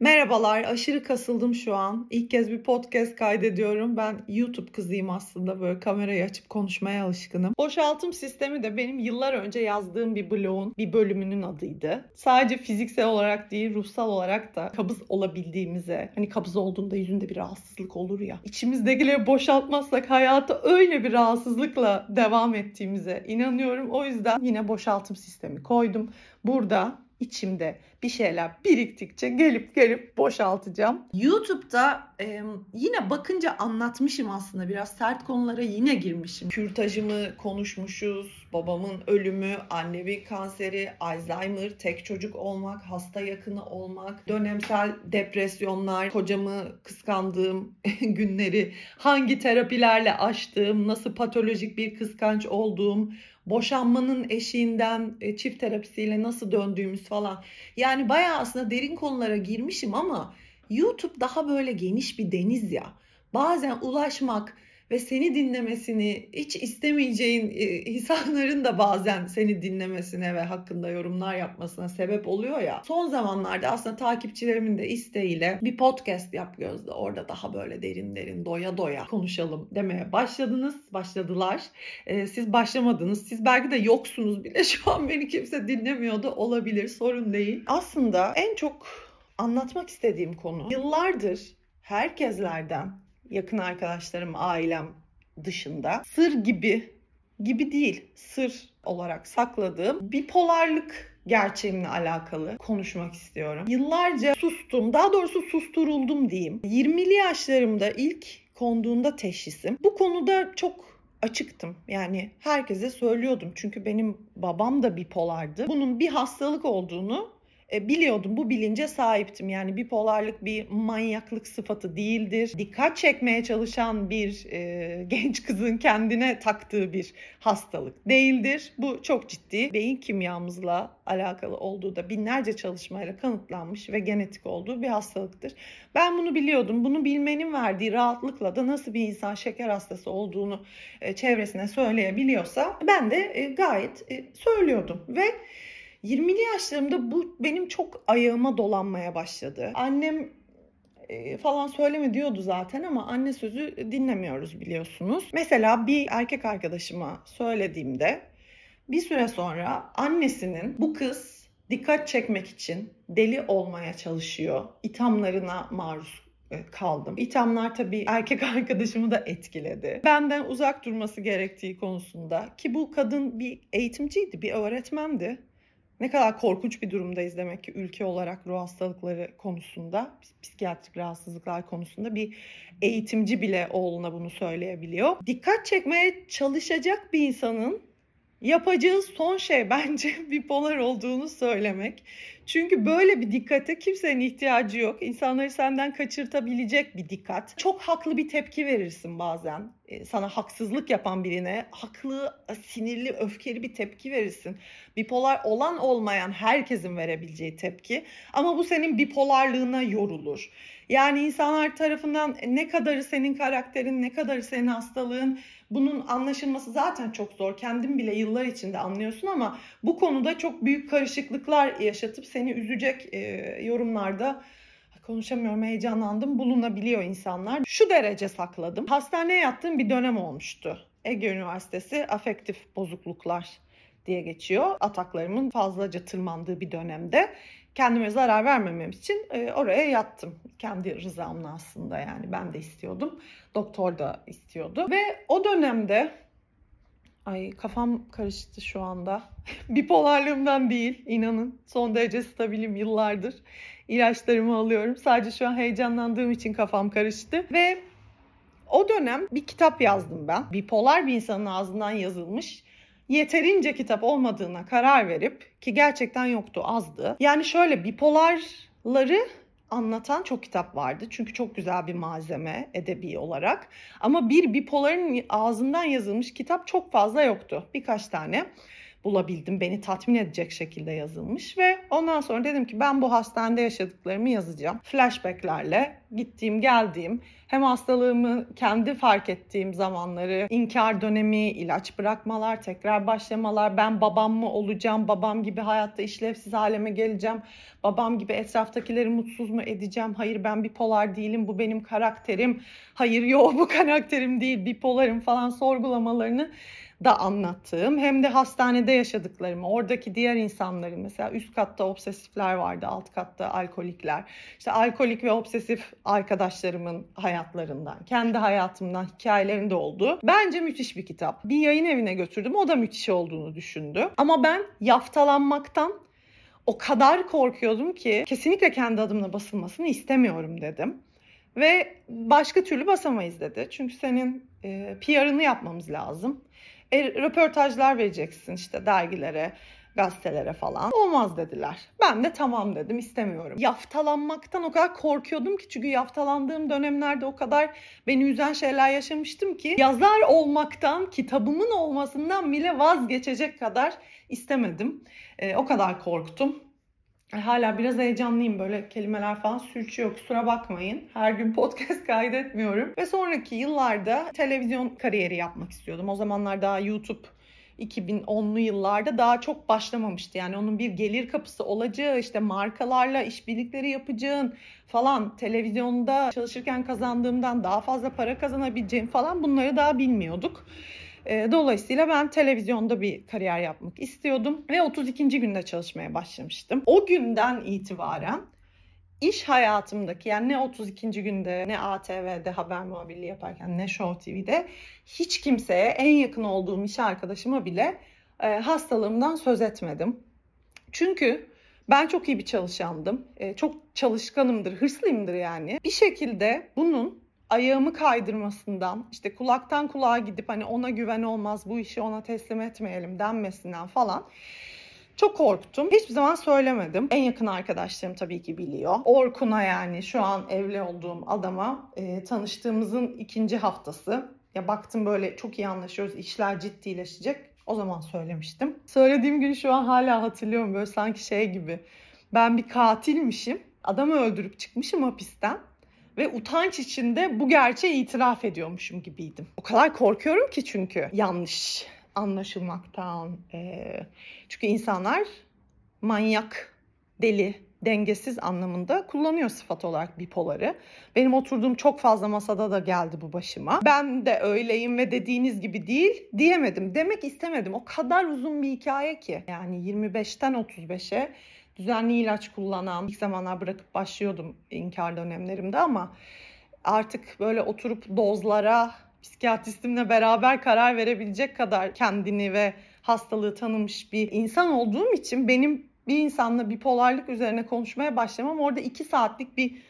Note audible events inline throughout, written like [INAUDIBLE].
Merhabalar, aşırı kasıldım şu an. İlk kez bir podcast kaydediyorum. Ben YouTube kızıyım aslında. Böyle kamerayı açıp konuşmaya alışkınım. Boşaltım sistemi de benim yıllar önce yazdığım bir blogun bir bölümünün adıydı. Sadece fiziksel olarak değil, ruhsal olarak da kabız olabildiğimize, hani kabız olduğunda yüzünde bir rahatsızlık olur ya. İçimizdekileri boşaltmazsak hayata öyle bir rahatsızlıkla devam ettiğimize inanıyorum. O yüzden yine boşaltım sistemi koydum. Burada içimde bir şeyler biriktikçe gelip gelip boşaltacağım. YouTube'da e, yine bakınca anlatmışım aslında biraz sert konulara yine girmişim. Kürtajımı konuşmuşuz, babamın ölümü, annevi kanseri, Alzheimer, tek çocuk olmak, hasta yakını olmak, dönemsel depresyonlar, kocamı kıskandığım [LAUGHS] günleri, hangi terapilerle aştığım, nasıl patolojik bir kıskanç olduğum, boşanmanın eşiğinden e, çift terapisiyle nasıl döndüğümüz falan. Yani bayağı aslında derin konulara girmişim ama YouTube daha böyle geniş bir deniz ya. Bazen ulaşmak ve seni dinlemesini hiç istemeyeceğin e, insanların da bazen seni dinlemesine ve hakkında yorumlar yapmasına sebep oluyor ya. Son zamanlarda aslında takipçilerimin de isteğiyle bir podcast yap Gözde. Orada daha böyle derin derin doya doya konuşalım demeye başladınız, başladılar. Ee, siz başlamadınız. Siz belki de yoksunuz bile. [LAUGHS] Şu an beni kimse dinlemiyordu olabilir. Sorun değil. Aslında en çok anlatmak istediğim konu yıllardır herkeslerden yakın arkadaşlarım, ailem dışında sır gibi gibi değil, sır olarak sakladığım bipolarlık gerçeğimle alakalı konuşmak istiyorum. Yıllarca sustum, daha doğrusu susturuldum diyeyim. 20'li yaşlarımda ilk konduğunda teşhisim. Bu konuda çok açıktım. Yani herkese söylüyordum. Çünkü benim babam da bipolardı. Bunun bir hastalık olduğunu e, biliyordum bu bilince sahiptim. Yani bipolarlık bir manyaklık sıfatı değildir. Dikkat çekmeye çalışan bir e, [LAUGHS] genç kızın kendine taktığı bir hastalık değildir. Bu çok ciddi beyin kimyamızla alakalı olduğu da binlerce çalışmayla kanıtlanmış ve genetik olduğu bir hastalıktır. Ben bunu biliyordum. Bunu bilmenin verdiği rahatlıkla da nasıl bir insan şeker hastası olduğunu e, çevresine söyleyebiliyorsa ben de e, gayet e, söylüyordum ve 20'li yaşlarımda bu benim çok ayağıma dolanmaya başladı. Annem e, falan söyleme diyordu zaten ama anne sözü dinlemiyoruz biliyorsunuz. Mesela bir erkek arkadaşıma söylediğimde bir süre sonra annesinin bu kız dikkat çekmek için deli olmaya çalışıyor. ithamlarına maruz e, kaldım. İthamlar tabii erkek [LAUGHS] arkadaşımı da etkiledi. Benden uzak durması gerektiği konusunda ki bu kadın bir eğitimciydi, bir öğretmendi ne kadar korkunç bir durumdayız demek ki ülke olarak ruh hastalıkları konusunda, psikiyatrik rahatsızlıklar konusunda bir eğitimci bile oğluna bunu söyleyebiliyor. Dikkat çekmeye çalışacak bir insanın yapacağı son şey [LAUGHS] bence bipolar olduğunu söylemek. Çünkü böyle bir dikkate kimsenin ihtiyacı yok. İnsanları senden kaçırtabilecek bir dikkat. Çok haklı bir tepki verirsin bazen. Ee, sana haksızlık yapan birine haklı, sinirli, öfkeli bir tepki verirsin. Bipolar olan olmayan herkesin verebileceği tepki. Ama bu senin bipolarlığına yorulur. Yani insanlar tarafından ne kadarı senin karakterin, ne kadarı senin hastalığın bunun anlaşılması zaten çok zor. Kendin bile yıllar içinde anlıyorsun ama bu konuda çok büyük karışıklıklar yaşatıp seni üzecek e, yorumlarda konuşamıyorum heyecanlandım bulunabiliyor insanlar. Şu derece sakladım. Hastaneye yattığım bir dönem olmuştu. Ege Üniversitesi afektif bozukluklar diye geçiyor. Ataklarımın fazlaca tırmandığı bir dönemde kendime zarar vermemem için e, oraya yattım. Kendi rızamla aslında yani ben de istiyordum. Doktor da istiyordu. Ve o dönemde Ay kafam karıştı şu anda. [LAUGHS] Bipolarlığımdan değil inanın. Son derece stabilim yıllardır. İlaçlarımı alıyorum. Sadece şu an heyecanlandığım için kafam karıştı. Ve o dönem bir kitap yazdım ben. Bipolar bir insanın ağzından yazılmış yeterince kitap olmadığına karar verip ki gerçekten yoktu azdı. Yani şöyle bipolarları anlatan çok kitap vardı. Çünkü çok güzel bir malzeme edebi olarak. Ama bir bipoların ağzından yazılmış kitap çok fazla yoktu. Birkaç tane. Bulabildim. Beni tatmin edecek şekilde yazılmış ve ondan sonra dedim ki ben bu hastanede yaşadıklarımı yazacağım. Flashbacklerle gittiğim geldiğim hem hastalığımı kendi fark ettiğim zamanları, inkar dönemi, ilaç bırakmalar, tekrar başlamalar, ben babam mı olacağım, babam gibi hayatta işlevsiz halime geleceğim, babam gibi etraftakileri mutsuz mu edeceğim, hayır ben bipolar değilim, bu benim karakterim, hayır yok bu [LAUGHS] karakterim değil, bipolarım falan sorgulamalarını da anlattığım hem de hastanede yaşadıklarımı, oradaki diğer insanların mesela üst katta obsesifler vardı, alt katta alkolikler. İşte alkolik ve obsesif arkadaşlarımın hayatlarından, kendi hayatımdan hikayelerinde olduğu bence müthiş bir kitap. Bir yayın evine götürdüm. O da müthiş olduğunu düşündü. Ama ben yaftalanmaktan o kadar korkuyordum ki kesinlikle kendi adımla basılmasını istemiyorum dedim. Ve başka türlü basamayız dedi. Çünkü senin e, PR'ını yapmamız lazım. E, röportajlar vereceksin işte dergilere, gazetelere falan. Olmaz dediler. Ben de tamam dedim istemiyorum. Yaftalanmaktan o kadar korkuyordum ki çünkü yaftalandığım dönemlerde o kadar beni üzen şeyler yaşamıştım ki yazar olmaktan, kitabımın olmasından bile vazgeçecek kadar istemedim. E, o kadar korktum. Hala biraz heyecanlıyım böyle kelimeler falan sürçüyor kusura bakmayın. Her gün [LAUGHS] podcast kaydetmiyorum. Ve sonraki yıllarda televizyon kariyeri yapmak istiyordum. O zamanlar daha YouTube 2010'lu yıllarda daha çok başlamamıştı. Yani onun bir gelir kapısı olacağı, işte markalarla işbirlikleri yapacağın falan, televizyonda çalışırken kazandığımdan daha fazla para kazanabileceğim falan bunları daha bilmiyorduk. Ee, dolayısıyla ben televizyonda bir kariyer yapmak istiyordum ve 32. günde çalışmaya başlamıştım. O günden itibaren iş hayatımdaki yani ne 32. günde ne ATV'de haber muhabirliği yaparken ne Show TV'de hiç kimseye en yakın olduğum iş arkadaşıma bile e, hastalığımdan söz etmedim. Çünkü ben çok iyi bir çalışandım. E, çok çalışkanımdır, hırslıyımdır yani. Bir şekilde bunun ayağımı kaydırmasından, işte kulaktan kulağa gidip hani ona güven olmaz, bu işi ona teslim etmeyelim denmesinden falan çok korktum. Hiçbir zaman söylemedim. En yakın arkadaşlarım tabii ki biliyor. Orkun'a yani şu an evli olduğum adama e, tanıştığımızın ikinci haftası. Ya baktım böyle çok iyi anlaşıyoruz, işler ciddileşecek. O zaman söylemiştim. Söylediğim gün şu an hala hatırlıyorum böyle sanki şey gibi. Ben bir katilmişim. Adamı öldürüp çıkmışım hapisten ve utanç içinde bu gerçeği itiraf ediyormuşum gibiydim. O kadar korkuyorum ki çünkü yanlış anlaşılmaktan. E, çünkü insanlar manyak, deli, dengesiz anlamında kullanıyor sıfat olarak bipoları. Benim oturduğum çok fazla masada da geldi bu başıma. Ben de öyleyim ve dediğiniz gibi değil diyemedim. Demek istemedim. O kadar uzun bir hikaye ki. Yani 25'ten 35'e düzenli ilaç kullanan, ilk zamanlar bırakıp başlıyordum inkar dönemlerimde ama artık böyle oturup dozlara psikiyatristimle beraber karar verebilecek kadar kendini ve hastalığı tanımış bir insan olduğum için benim bir insanla bipolarlık üzerine konuşmaya başlamam orada iki saatlik bir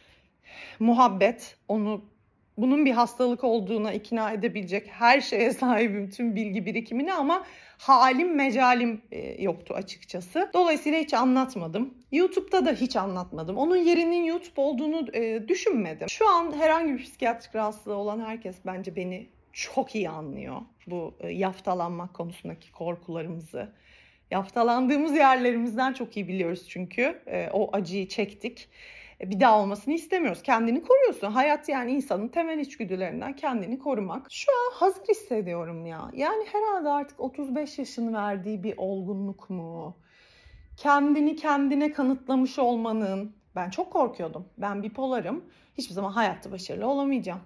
muhabbet onu bunun bir hastalık olduğuna ikna edebilecek her şeye sahibim tüm bilgi birikimini ama halim mecalim e, yoktu açıkçası. Dolayısıyla hiç anlatmadım. YouTube'da da hiç anlatmadım. Onun yerinin YouTube olduğunu e, düşünmedim. Şu an herhangi bir psikiyatrik rahatsızlığı olan herkes bence beni çok iyi anlıyor. Bu e, yaftalanmak konusundaki korkularımızı. Yaftalandığımız yerlerimizden çok iyi biliyoruz çünkü. O acıyı çektik. E, bir daha olmasını istemiyoruz. Kendini koruyorsun. Hayat yani insanın temel içgüdülerinden kendini korumak. Şu an hazır hissediyorum ya. Yani herhalde artık 35 yaşın verdiği bir olgunluk mu? Kendini kendine kanıtlamış olmanın. Ben çok korkuyordum. Ben bipolarım. Hiçbir zaman hayatta başarılı olamayacağım.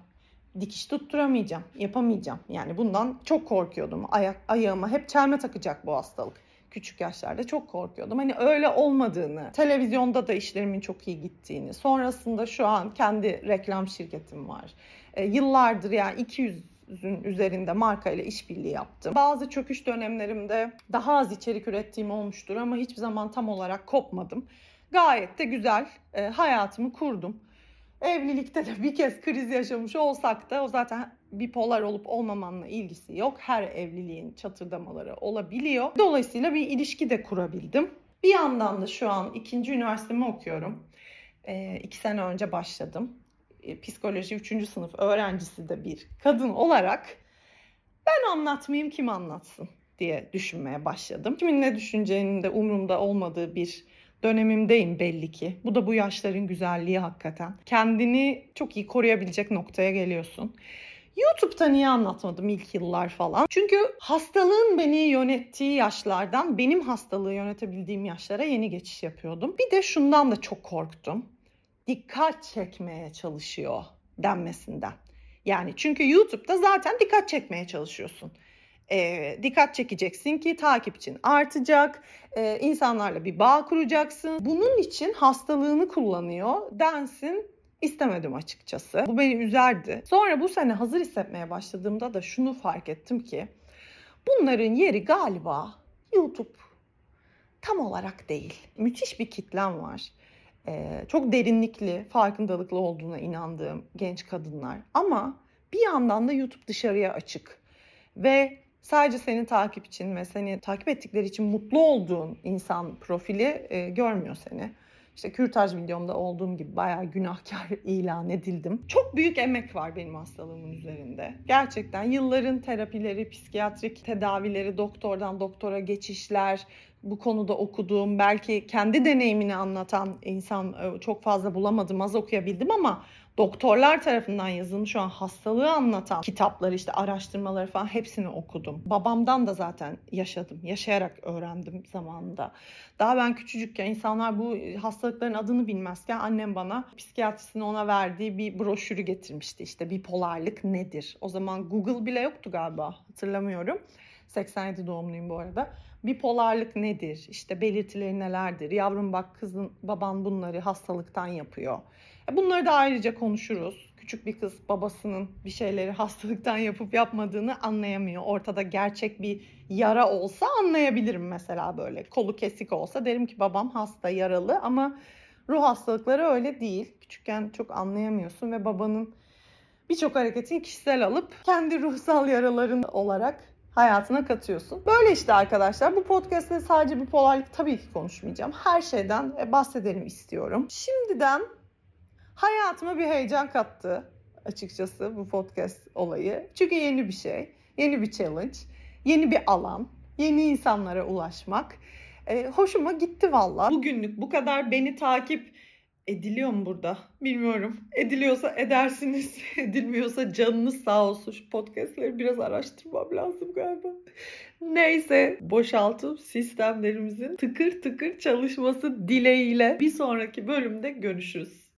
Dikiş tutturamayacağım, yapamayacağım. Yani bundan çok korkuyordum. Ayak, ayağıma hep çelme takacak bu hastalık küçük yaşlarda çok korkuyordum. Hani öyle olmadığını, televizyonda da işlerimin çok iyi gittiğini, sonrasında şu an kendi reklam şirketim var. E, yıllardır yani 200'ün üzerinde marka ile işbirliği yaptım. Bazı çöküş dönemlerimde daha az içerik ürettiğim olmuştur ama hiçbir zaman tam olarak kopmadım. Gayet de güzel e, hayatımı kurdum. Evlilikte de bir kez kriz yaşamış olsak da o zaten bipolar olup olmamanla ilgisi yok. Her evliliğin çatırdamaları olabiliyor. Dolayısıyla bir ilişki de kurabildim. Bir yandan da şu an ikinci üniversitemi okuyorum. E, iki sene önce başladım. E, psikoloji üçüncü sınıf öğrencisi de bir kadın olarak ben anlatmayayım kim anlatsın diye düşünmeye başladım. Kimin ne düşüneceğinin de umurumda olmadığı bir dönemimdeyim belli ki. Bu da bu yaşların güzelliği hakikaten. Kendini çok iyi koruyabilecek noktaya geliyorsun. YouTube'da niye anlatmadım ilk yıllar falan? Çünkü hastalığın beni yönettiği yaşlardan benim hastalığı yönetebildiğim yaşlara yeni geçiş yapıyordum. Bir de şundan da çok korktum. Dikkat çekmeye çalışıyor denmesinden. Yani çünkü YouTube'da zaten dikkat çekmeye çalışıyorsun. E, dikkat çekeceksin ki takipçin artacak, e, insanlarla bir bağ kuracaksın. Bunun için hastalığını kullanıyor densin istemedim açıkçası. Bu beni üzerdi. Sonra bu sene hazır hissetmeye başladığımda da şunu fark ettim ki bunların yeri galiba YouTube tam olarak değil. Müthiş bir kitlem var. Ee, çok derinlikli, farkındalıklı olduğuna inandığım genç kadınlar. Ama bir yandan da YouTube dışarıya açık. Ve sadece senin takipçin ve seni takip ettikleri için mutlu olduğun insan profili e, görmüyor seni. İşte kürtaj videomda olduğum gibi bayağı günahkar [LAUGHS] ilan edildim. Çok büyük emek var benim hastalığımın üzerinde. Gerçekten yılların terapileri, psikiyatrik tedavileri, doktordan doktora geçişler, bu konuda okuduğum, belki kendi deneyimini anlatan insan e, çok fazla bulamadım, az okuyabildim ama doktorlar tarafından yazılmış şu an hastalığı anlatan kitapları işte araştırmaları falan hepsini okudum. Babamdan da zaten yaşadım. Yaşayarak öğrendim zamanında. Daha ben küçücükken insanlar bu hastalıkların adını bilmezken annem bana psikiyatrisinin ona verdiği bir broşürü getirmişti. İşte bipolarlık nedir? O zaman Google bile yoktu galiba hatırlamıyorum. 87 doğumluyum bu arada. Bipolarlık nedir? İşte belirtileri nelerdir? Yavrum bak kızın baban bunları hastalıktan yapıyor. E, bunları da ayrıca konuşuruz. Küçük bir kız babasının bir şeyleri hastalıktan yapıp yapmadığını anlayamıyor. Ortada gerçek bir yara olsa anlayabilirim mesela böyle. Kolu kesik olsa derim ki babam hasta, yaralı ama ruh hastalıkları öyle değil. Küçükken çok anlayamıyorsun ve babanın birçok hareketini kişisel alıp kendi ruhsal yaraların olarak hayatına katıyorsun. Böyle işte arkadaşlar. Bu podcast'te sadece bir polarlık tabii ki konuşmayacağım. Her şeyden e, bahsedelim istiyorum. Şimdiden hayatıma bir heyecan kattı açıkçası bu podcast olayı. Çünkü yeni bir şey, yeni bir challenge, yeni bir alan, yeni insanlara ulaşmak. E, hoşuma gitti valla. Bugünlük bu kadar beni takip ediliyor mu burada? Bilmiyorum. Ediliyorsa edersiniz. [LAUGHS] Edilmiyorsa canınız sağ olsun. Şu podcastleri biraz araştırmam lazım galiba. Neyse boşaltım sistemlerimizin tıkır tıkır çalışması dileğiyle bir sonraki bölümde görüşürüz.